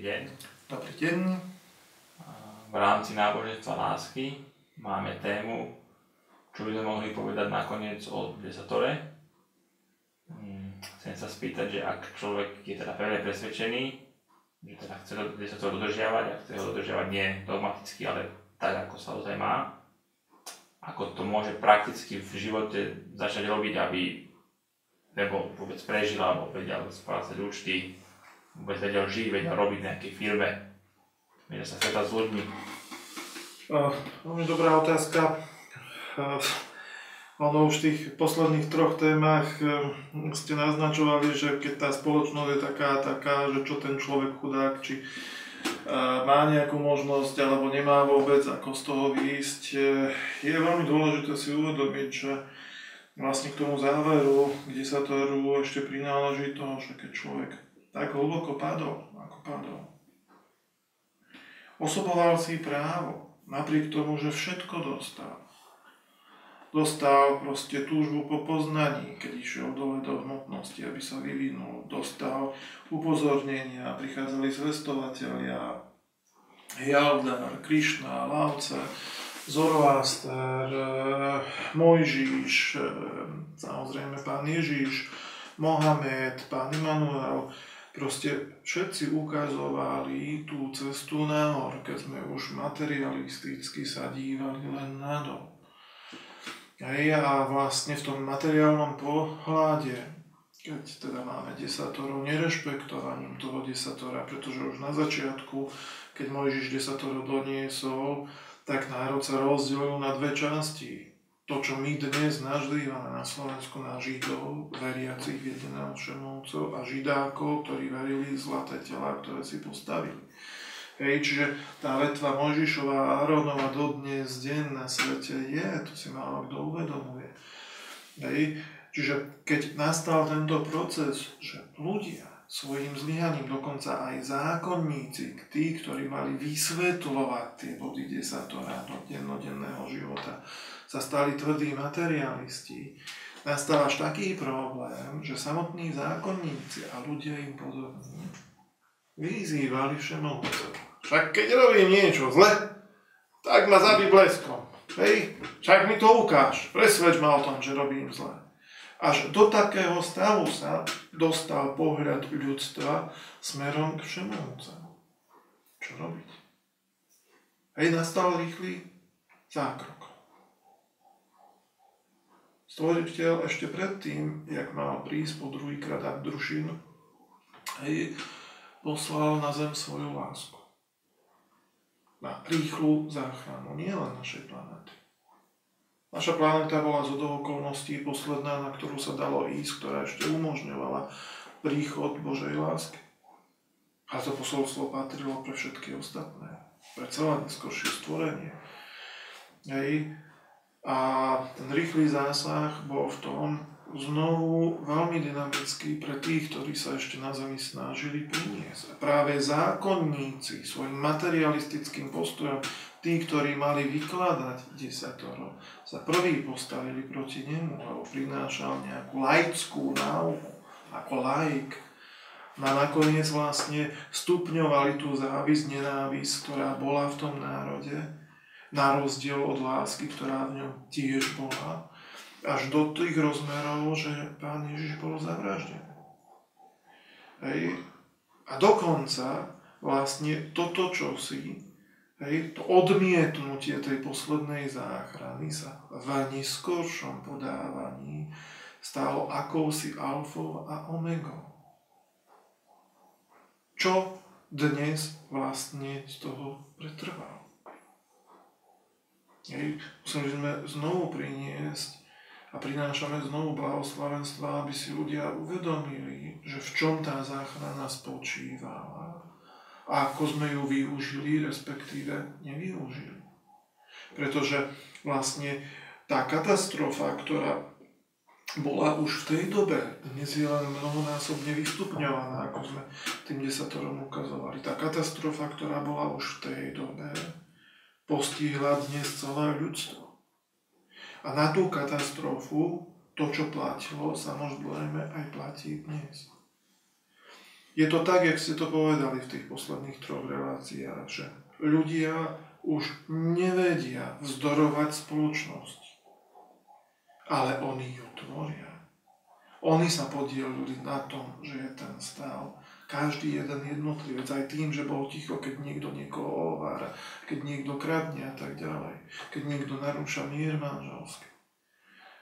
Dobrý deň. Dobrý deň. V rámci náboženstva lásky máme tému, čo by sme mohli povedať nakoniec o desatore. Hmm, chcem sa spýtať, že ak človek je teda pevne presvedčený, že teda chce desator dodržiavať a chce ho dodržiavať nie dogmaticky, ale tak, ako sa ozaj má, ako to môže prakticky v živote začať robiť, aby nebo vôbec prežil, alebo vedel splácať účty, vôbec vedel žiť, vedel robiť nejaké firme, vedel sa stretať s ľuďmi. Uh, dobrá otázka. Uh, ono už v tých posledných troch témach uh, ste naznačovali, že keď tá spoločnosť je taká taká, že čo ten človek chudák, či má nejakú možnosť alebo nemá vôbec, ako z toho výjsť, je veľmi dôležité si uvedomiť, že vlastne k tomu záveru, kde sa to ešte prináleží to, že keď človek tak hlboko padol, ako padol. Osoboval si právo, napriek tomu, že všetko dostal. Dostal proste túžbu po poznaní, keď išiel dole do hmotnosti, aby sa vyvinul. Dostal upozornenia, prichádzali zvestovatelia, Jaldar, Krišna, Lavce, Zoroaster, Mojžiš, samozrejme pán Ježiš, Mohamed, pán Immanuel, Proste všetci ukazovali tú cestu nahor, keď sme už materialisticky sa dívali len nadol. Hej, a vlastne v tom materiálnom pohľade, keď teda máme desatoro, nerešpektovaním toho desatora, pretože už na začiatku, keď Mojžiš desatoro doniesol, tak národ sa rozdelil na dve časti to, čo my dnes nazývame na Slovensku na Židov, veriacich v všemovcov a Židákov, ktorí verili zlaté tela, ktoré si postavili. Hej, čiže tá vetva Mojžišova a Aronova dodnes deň na svete je, to si málo kto uvedomuje. Hej, čiže keď nastal tento proces, že ľudia svojim zlyhaním, dokonca aj zákonníci, tí, ktorí mali vysvetľovať tie body desatora do dennodenného života, sa stali tvrdí materialisti, nastal až taký problém, že samotní zákonníci a ľudia im podobní vyzývali všemovcov. Však keď robím niečo zle, tak ma zabí bleskom. Hej, však mi to ukáž, presvedč ma o tom, že robím zle. Až do takého stavu sa dostal pohľad ľudstva smerom k všemovcom. Čo robiť? Hej, nastal rýchly zákrok. Stvoriteľ ešte predtým, jak mal prísť po druhýkrát Abdrušin, hej, poslal na zem svoju lásku. Na rýchlu záchranu, nielen našej planéty. Naša planéta bola z okolností posledná, na ktorú sa dalo ísť, ktorá ešte umožňovala príchod Božej lásky. A to posolstvo patrilo pre všetky ostatné, pre celé neskôršie stvorenie. Hej, a ten rýchly zásah bol v tom znovu veľmi dynamický pre tých, ktorí sa ešte na zemi snažili priniesť. A práve zákonníci svojim materialistickým postojom, tí, ktorí mali vykladať desatoro, sa prví postavili proti nemu, lebo prinášal nejakú laickú náuku, ako laik. No a nakoniec vlastne stupňovali tú závisť, nenávisť, ktorá bola v tom národe na rozdiel od lásky, ktorá v ňom tiež bola, až do tých rozmerov, že pán Ježiš bol zavraždený. Hej. A dokonca vlastne toto, čo si, hej, to odmietnutie tej poslednej záchrany sa v neskoršom podávaní stalo akousi alfou a omegou. Čo dnes vlastne z toho pretrvalo? Sme znovu priniesť a prinášame znovu blahoslavenstva, aby si ľudia uvedomili, že v čom tá záchrana spočívala a ako sme ju využili, respektíve nevyužili. Pretože vlastne tá katastrofa, ktorá bola už v tej dobe, dnes je len mnohonásobne vystupňovaná, ako sme tým desatorom ukazovali. Tá katastrofa, ktorá bola už v tej dobe, postihla dnes celé ľudstvo. A na tú katastrofu to, čo platilo, samozrejme aj platí dnes. Je to tak, jak ste to povedali v tých posledných troch reláciách, že ľudia už nevedia vzdorovať spoločnosť, ale oni ju tvoria. Oni sa podielili na tom, že je ten stav. Každý jeden jednotlivec, aj tým, že bol ticho, keď niekto niekoho ovára, keď niekto kradne a tak ďalej, keď niekto narúša mier manželský.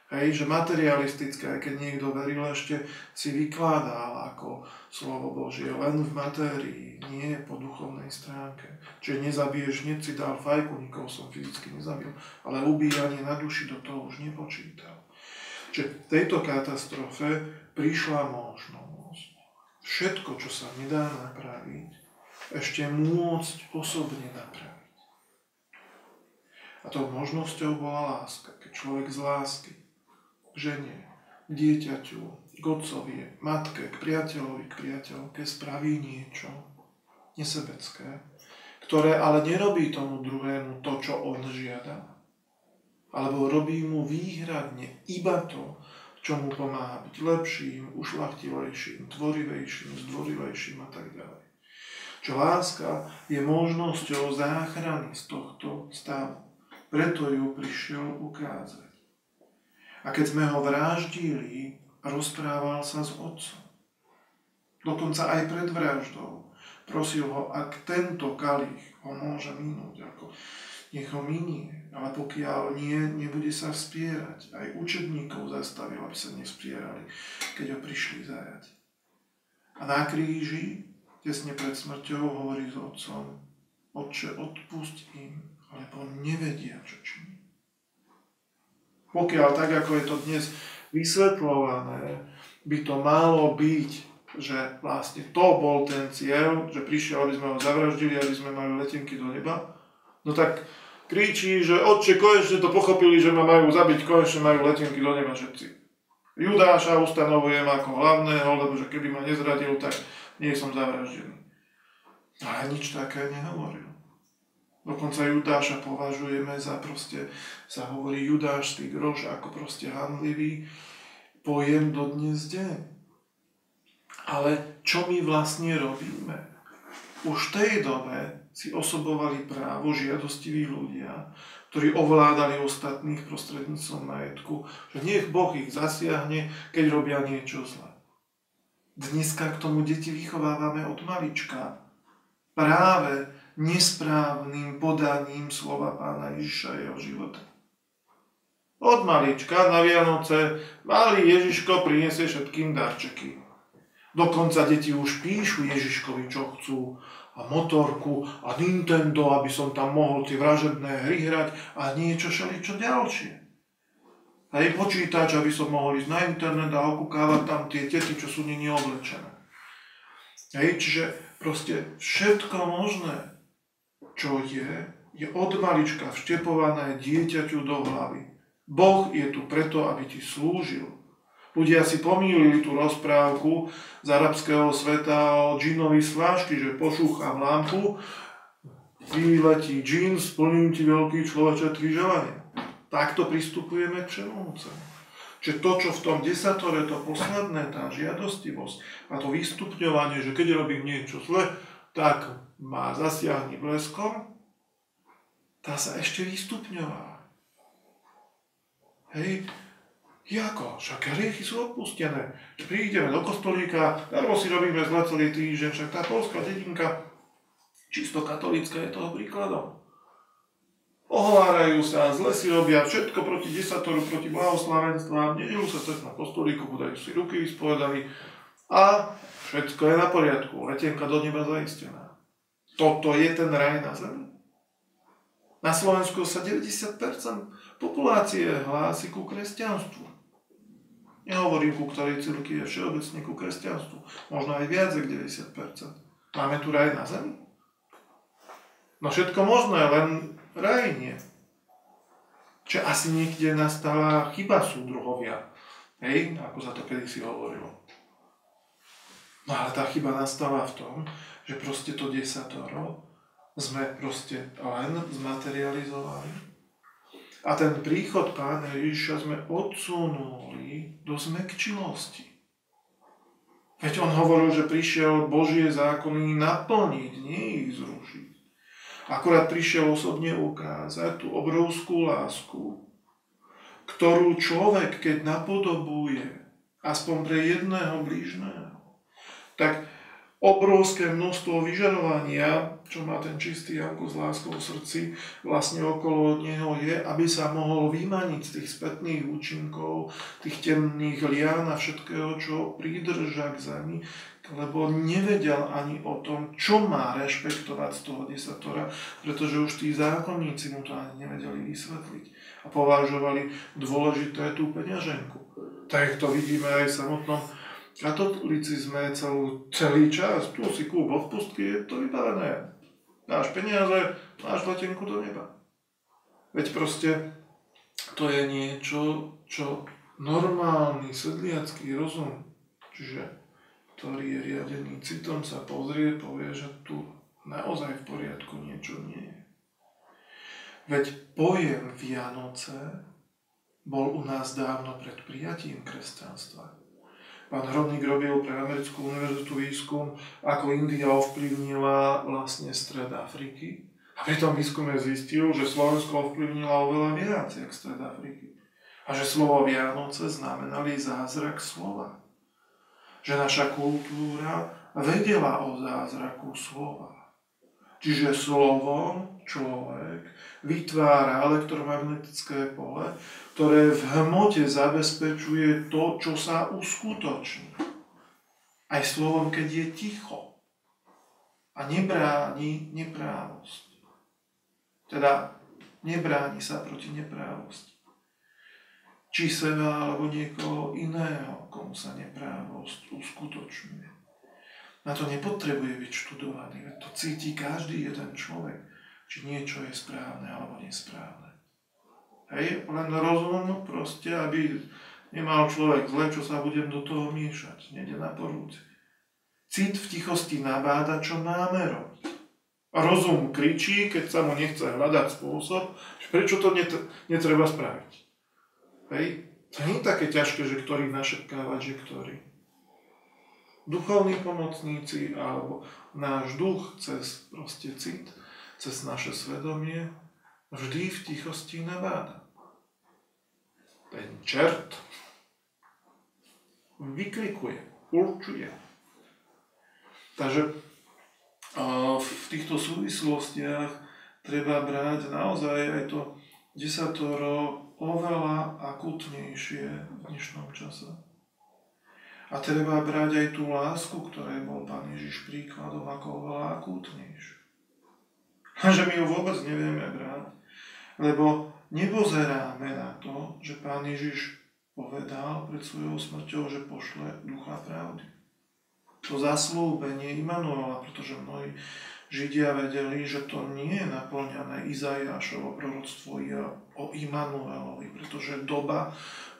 Hej, že materialistické, aj keď niekto veril ešte, si vykladal ako slovo Božie len v matérii, nie po duchovnej stránke. Čiže nezabiješ, hneď si dal fajku, nikoho som fyzicky nezabil, ale ubíjanie na duši do toho už nepočítal. Čiže v tejto katastrofe prišla možnosť všetko, čo sa nedá napraviť, ešte môcť osobne napraviť. A tou možnosťou bola láska. Keď človek z lásky žene, k dieťaťu, k otcovi, matke, k priateľovi, k priateľke spraví niečo nesebecké, ktoré ale nerobí tomu druhému to, čo on žiada, alebo robí mu výhradne iba to, čo mu pomáha byť lepším, ušlachtilejším, tvorivejším, zdvorilejším a tak ďalej. Čo láska je možnosťou záchrany z tohto stavu. Preto ju prišiel ukázať. A keď sme ho vraždili, rozprával sa s otcom. Dokonca aj pred vraždou. Prosil ho, ak tento kalich ho môže minúť, ako nech ho minie, ale pokiaľ nie, nebude sa vspierať. Aj učedníkov zastavil, aby sa nespierali, keď ho prišli zajať. A na kríži, tesne pred smrťou, hovorí s otcom, Otče, odpust im, lebo nevedia, čo činí. Pokiaľ tak, ako je to dnes vysvetľované, by to malo byť, že vlastne to bol ten cieľ, že prišiel, aby sme ho zavraždili, aby sme mali letenky do neba, no tak kričí, že otče, konečne to pochopili, že ma majú zabiť, konečne majú letenky do neba všetci. Judáša ustanovujem ako hlavného, lebo že keby ma nezradil, tak nie som zavraždený. Ale nič také nehovoril. Dokonca Judáša považujeme za proste, sa hovorí Judáš, ty grož, ako proste handlivý pojem do dnes deň. Ale čo my vlastne robíme? Už v tej dobe si osobovali právo žiadostiví ľudia, ktorí ovládali ostatných prostredníctvom majetku, že nech Boh ich zasiahne, keď robia niečo zlé. Dneska k tomu deti vychovávame od malička. Práve nesprávnym podaním slova pána Ježiša jeho života. Od malička na Vianoce malý Ježiško priniesie všetkým darčeky. Dokonca deti už píšu Ježiškovi, čo chcú, a motorku, a Nintendo, aby som tam mohol tie vražedné hry hrať, a niečo všeličo ďalšie. Hej, počítač, aby som mohol ísť na internet a okúkávať tam tie tety, čo sú neni oblečené. Hej, čiže proste všetko možné čo je, je od malička vštepované dieťaťu do hlavy. Boh je tu preto, aby ti slúžil. Ľudia si pomýlili tú rozprávku z arabského sveta o džinovi slášky, že pošúcham lampu, vyletí džin, splním ti veľký človeče tri želania. Takto pristupujeme k všemovúcemu. Čiže to, čo v tom desatore, to posledné, tá žiadostivosť a to vystupňovanie, že keď robím niečo zle, tak má zasiahni bleskom, tá sa ešte vystupňová. Hej, Jako, však hriechy sú odpustené. Prídeme do kostolíka, darmo si robíme zle celý týždeň, však tá polská dedinka, čisto katolická je toho príkladom. Ohovárajú sa, zle si robia všetko proti desatoru, proti blahoslavenstvám, nedelu sa cez na kostolíku, podajú si ruky vyspovedali a všetko je na poriadku, letenka do neba zaistená toto je ten raj na zemi. Na Slovensku sa 90% populácie hlási ku kresťanstvu. Nehovorím ku ktorej cirkvi všeobecne ku kresťanstvu. Možno aj viac ako 90%. Máme tu raj na zemi? No všetko možné, len raj nie. Čiže asi niekde nastala chyba súdruhovia. Hej, ako sa to kedysi hovorilo. No ale tá chyba nastala v tom, že proste to desatoro sme proste len zmaterializovali. A ten príchod Pána Ježiša sme odsunuli do zmekčilosti. Veď on hovoril, že prišiel Božie zákony naplniť, nie ich zrušiť. Akurát prišiel osobne ukázať tú obrovskú lásku, ktorú človek, keď napodobuje, aspoň pre jedného blížneho, tak obrovské množstvo vyžarovania, čo má ten čistý Janko s láskou v srdci, vlastne okolo neho je, aby sa mohol vymaniť z tých spätných účinkov, tých temných lian a všetkého, čo pridrža k zemi, lebo nevedel ani o tom, čo má rešpektovať z toho desatora, pretože už tí zákonníci mu to ani nevedeli vysvetliť a považovali dôležité tú peňaženku. Tak to vidíme aj v samotnom Katolíci sme celú, celý čas, tu si kúp odpustky, je to vybavené. Máš peniaze, máš letenku do neba. Veď proste to je niečo, čo normálny sedliacký rozum, čiže ktorý je riadený citom, sa pozrie, povie, že tu naozaj v poriadku niečo nie je. Veď pojem Vianoce bol u nás dávno pred prijatím kresťanstva. Pán Hrodník robil pre Americkú univerzitu výskum, ako India ovplyvnila vlastne Stred Afriky. A pri tom výskume zistil, že Slovensko ovplyvnila oveľa viac, jak Stred Afriky. A že slovo Vianoce znamenali zázrak slova. Že naša kultúra vedela o zázraku slova. Čiže slovom človek vytvára elektromagnetické pole, ktoré v hmote zabezpečuje to, čo sa uskutoční. Aj slovom, keď je ticho a nebráni neprávosť. Teda nebráni sa proti neprávosti. Či seba alebo niekoho iného, komu sa neprávosť uskutočňuje. Na to nepotrebuje byť študovaný, to cíti každý jeden človek, či niečo je správne alebo nesprávne. Hej, len rozum proste, aby nemal človek zle, čo sa budem do toho miešať. Nede na porúce. Cit v tichosti nabáda, čo máme robiť. Rozum kričí, keď sa mu nechce hľadať spôsob, prečo to netreba spraviť. Hej? To nie je také ťažké, že ktorý našepkávať, že ktorý. Duchovní pomocníci alebo náš duch cez proste cit, cez naše svedomie vždy v tichosti nabáda. Ten čert vyklikuje, určuje. Takže v týchto súvislostiach treba brať naozaj aj to desatoro oveľa akutnejšie v dnešnom čase. A treba brať aj tú lásku, ktorej bol Pán Ježiš príkladom, ako oveľa akútnejšiu. A že my ju vôbec nevieme brať, lebo nepozeráme na to, že Pán Ježiš povedal pred svojou smrťou, že pošle ducha pravdy. To zaslúbenie Immanuela, pretože mnohí Židia vedeli, že to nie je naplňané Izajášovo proroctvo o Immanuelovi, pretože doba,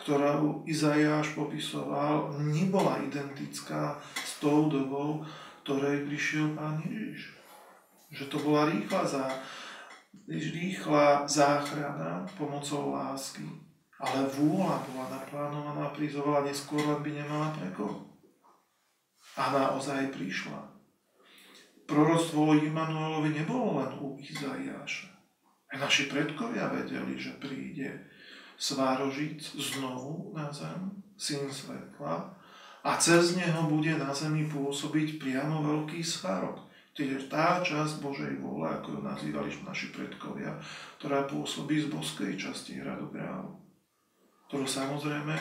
ktorú Izajáš popisoval, nebola identická s tou dobou, ktorej prišiel Pán Ježiš. Že to bola rýchla za rýchla záchrana pomocou lásky, ale vôľa bola naplánovaná prísť oveľa neskôr, len by nemala prekoh. A naozaj prišla. Proroctvo Immanuelovi nebolo len u Izaiáša. Aj naši predkovia vedeli, že príde svárožic znovu na zem, syn svetla, a cez neho bude na zemi pôsobiť priamo veľký svárok. Čiže tá časť Božej vôle, ako ju nazývali naši predkovia, ktorá pôsobí z boskej časti hradu Grálu, ktorú samozrejme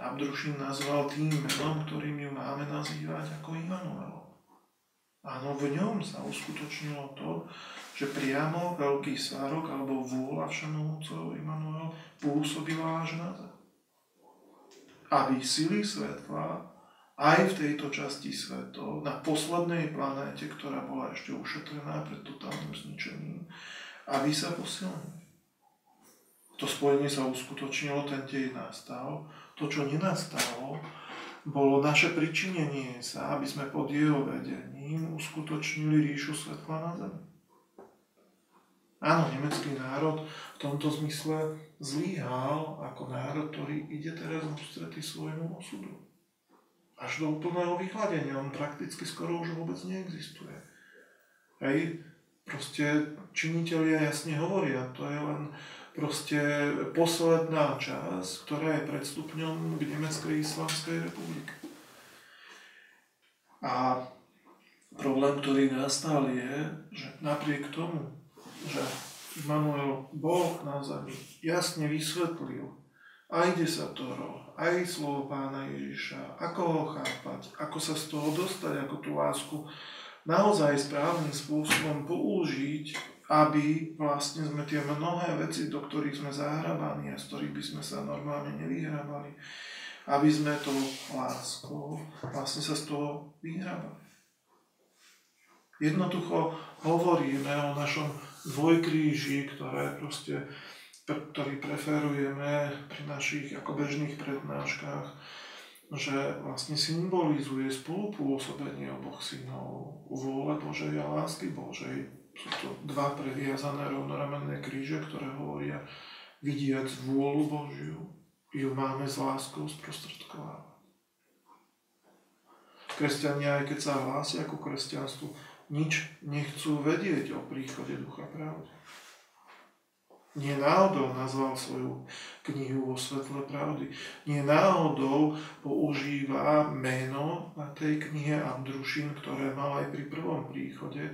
Abdrušin nazval tým menom, ktorým ju máme nazývať ako Immanuel. Áno, v ňom sa uskutočnilo to, že priamo veľký svárok alebo vôľa všemovúcov Immanuel pôsobila až na zem. Aby sily svetla aj v tejto časti svetov, na poslednej planéte, ktorá bola ešte ušetrená pred totálnym zničením, aby sa posilnili. To spojenie sa uskutočnilo, ten dej nastal. To, čo nenastalo, bolo naše pričinenie sa, aby sme pod jeho vedením uskutočnili ríšu svetla na zemi. Áno, nemecký národ v tomto zmysle zlyhal ako národ, ktorý ide teraz v ústretí svojmu osudu. až do úplného vyhľadenia. On prakticky skoro už vôbec neexistuje. Hej, proste činiteľia jasne hovoria, to je len proste posledná časť, ktorá je pred stupňom k Nemeckej islamskej republike. A problém, ktorý nastal je, že napriek tomu, že Immanuel bol na zemi, jasne vysvetlil aj desatoro, aj slovo pána Ježiša, ako ho chápať, ako sa z toho dostať, ako tú lásku naozaj správnym spôsobom použiť, aby vlastne sme tie mnohé veci, do ktorých sme zahrabaní a z ktorých by sme sa normálne nevyhrabali, aby sme to láskou vlastne sa z toho vyhrabali. Jednoducho hovoríme o našom dvojkríži, ktoré proste, ktorý preferujeme pri našich ako bežných prednáškach, že vlastne symbolizuje spolupôsobenie oboch synov, vôle Božej a lásky Božej. Sú to dva previazané rovnoramenné kríže, ktoré hovoria vidiac vôľu Božiu, ju máme s láskou sprostredkovávať. Kresťania, aj keď sa hlásia ku kresťanstvu, nič nechcú vedieť o príchode Ducha pravdy. Nie náhodou nazval svoju knihu vo svetle pravdy. Nie náhodou používa meno na tej knihe Abdrušin, ktoré mal aj pri prvom príchode.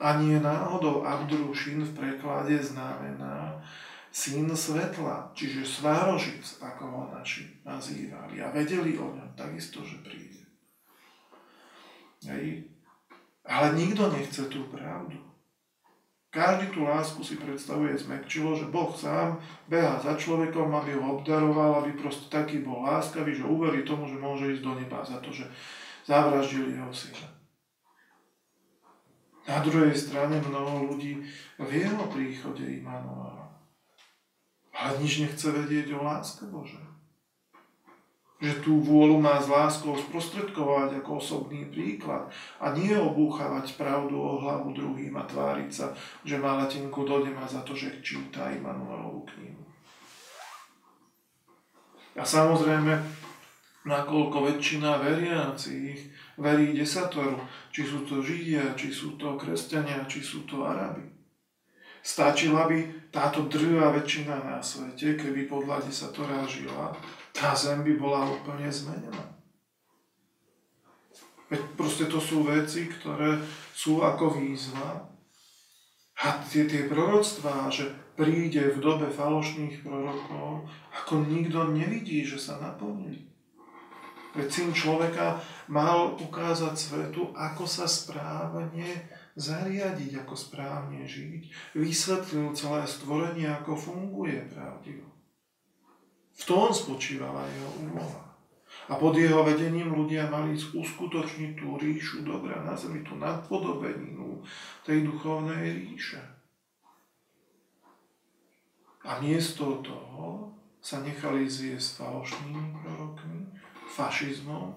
A nie náhodou Abdrušin v preklade znamená syn svetla, čiže svárožic, ako ho naši nazývali. A vedeli o ňom takisto, že príde. Hej. Ale nikto nechce tú pravdu. Každý tú lásku si predstavuje zmekčilo, že Boh sám beha za človekom, aby ho obdaroval, aby proste taký bol láskavý, že uverí tomu, že môže ísť do neba za to, že zavraždili jeho syna. Na druhej strane mnoho ľudí vie o príchode Immanuela, ale nič nechce vedieť o láske Božej že tú vôľu má s láskou sprostredkovať ako osobný príklad a nie obúchavať pravdu o hlavu druhým a tváriť sa, že má latinku do nema za to, že číta Immanuelovú knihu. A samozrejme, nakoľko väčšina veriacich verí desatoru, či sú to Židia, či sú to kresťania, či sú to Arabi. Stačila by táto drvá väčšina na svete, keby podľa desatora žila, tá zem by bola úplne zmenená. Veď proste to sú veci, ktoré sú ako výzva. A tie, tie proroctvá, že príde v dobe falošných prorokov, ako nikto nevidí, že sa naplnili. Veď syn človeka mal ukázať svetu, ako sa správne zariadiť, ako správne žiť. Vysvetlil celé stvorenie, ako funguje pravdivo. V tom spočívala jeho úloha. A pod jeho vedením ľudia mali uskutočniť tú ríšu dobra na zemi, tú nadpodobeninu tej duchovnej ríše. A miesto toho sa nechali zjesť falošnými prorokmi, fašizmom,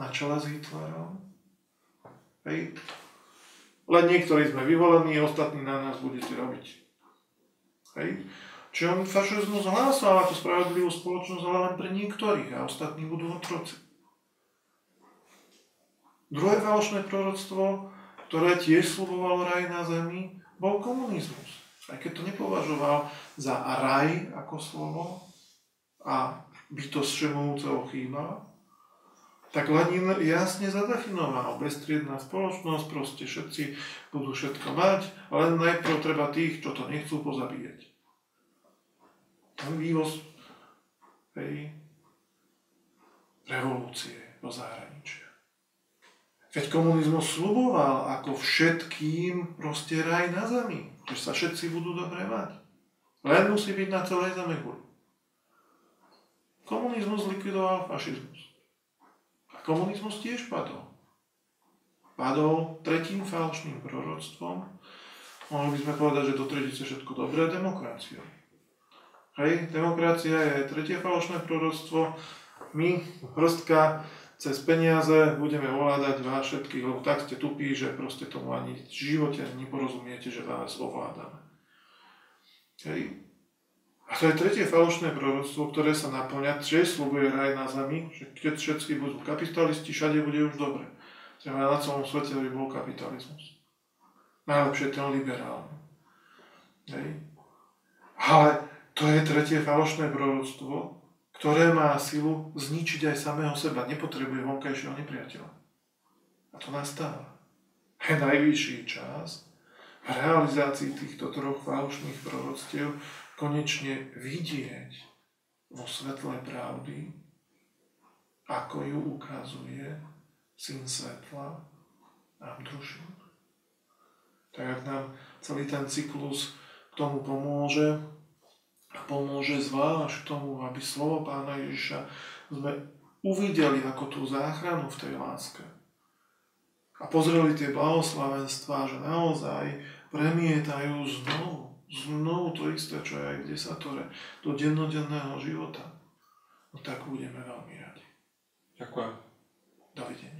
na čele s Hitlerom. Hej. Len niektorí sme vyvolení, ostatní na nás budete robiť. Hej. On fašizmus hlásal ako spravodlivú spoločnosť, ale len pre niektorých a ostatní budú otroci. Druhé falošné proroctvo, ktoré tiež slubovalo raj na zemi, bol komunizmus. Aj keď to nepovažoval za raj ako slovo a bytosť všemovúceho chýba, tak Lenin jasne zadefinoval bestriedná spoločnosť, proste všetci budú všetko mať, len najprv treba tých, čo to nechcú pozabíjať ten vývoz tej revolúcie do zahraničia. Veď komunizmus sluboval ako všetkým proste raj na zemi, že sa všetci budú dobre mať. Len musí byť na celej zeme guli. Komunizmus likvidoval fašizmus. A komunizmus tiež padol. Padol tretím falošným proroctvom. Mohli by sme povedať, že do tretice všetko dobré demokraciou. Hej, demokracia je tretie falošné proroctvo. My, hrstka, cez peniaze budeme ovládať vás všetkých, lebo tak ste tupí, že proste tomu ani v živote neporozumiete, že vás ovládame. Hej. A to je tretie falošné proroctvo, ktoré sa naplňa, tiež slúbuje raj na zemi, že keď všetci budú kapitalisti, všade bude už dobre. Treba na celom svete, aby bol kapitalizmus. Najlepšie ten liberálny. Hej. Ale to je tretie falošné proroctvo, ktoré má silu zničiť aj samého seba. Nepotrebuje vonkajšieho nepriateľa. A to nastáva. Je najvyšší čas v realizácii týchto troch falošných proroctiev konečne vidieť vo svetle pravdy, ako ju ukazuje syn svetla Andrušin. Tak ak nám celý ten cyklus k tomu pomôže, a pomôže zvlášť k tomu, aby slovo pána Ježiša sme uvideli ako tú záchranu v tej láske. A pozreli tie blahoslavenstvá, že naozaj premietajú znovu znovu to isté, čo je aj v desatore, do dennodenného života, no tak budeme veľmi radi. Ďakujem. Dovidenia.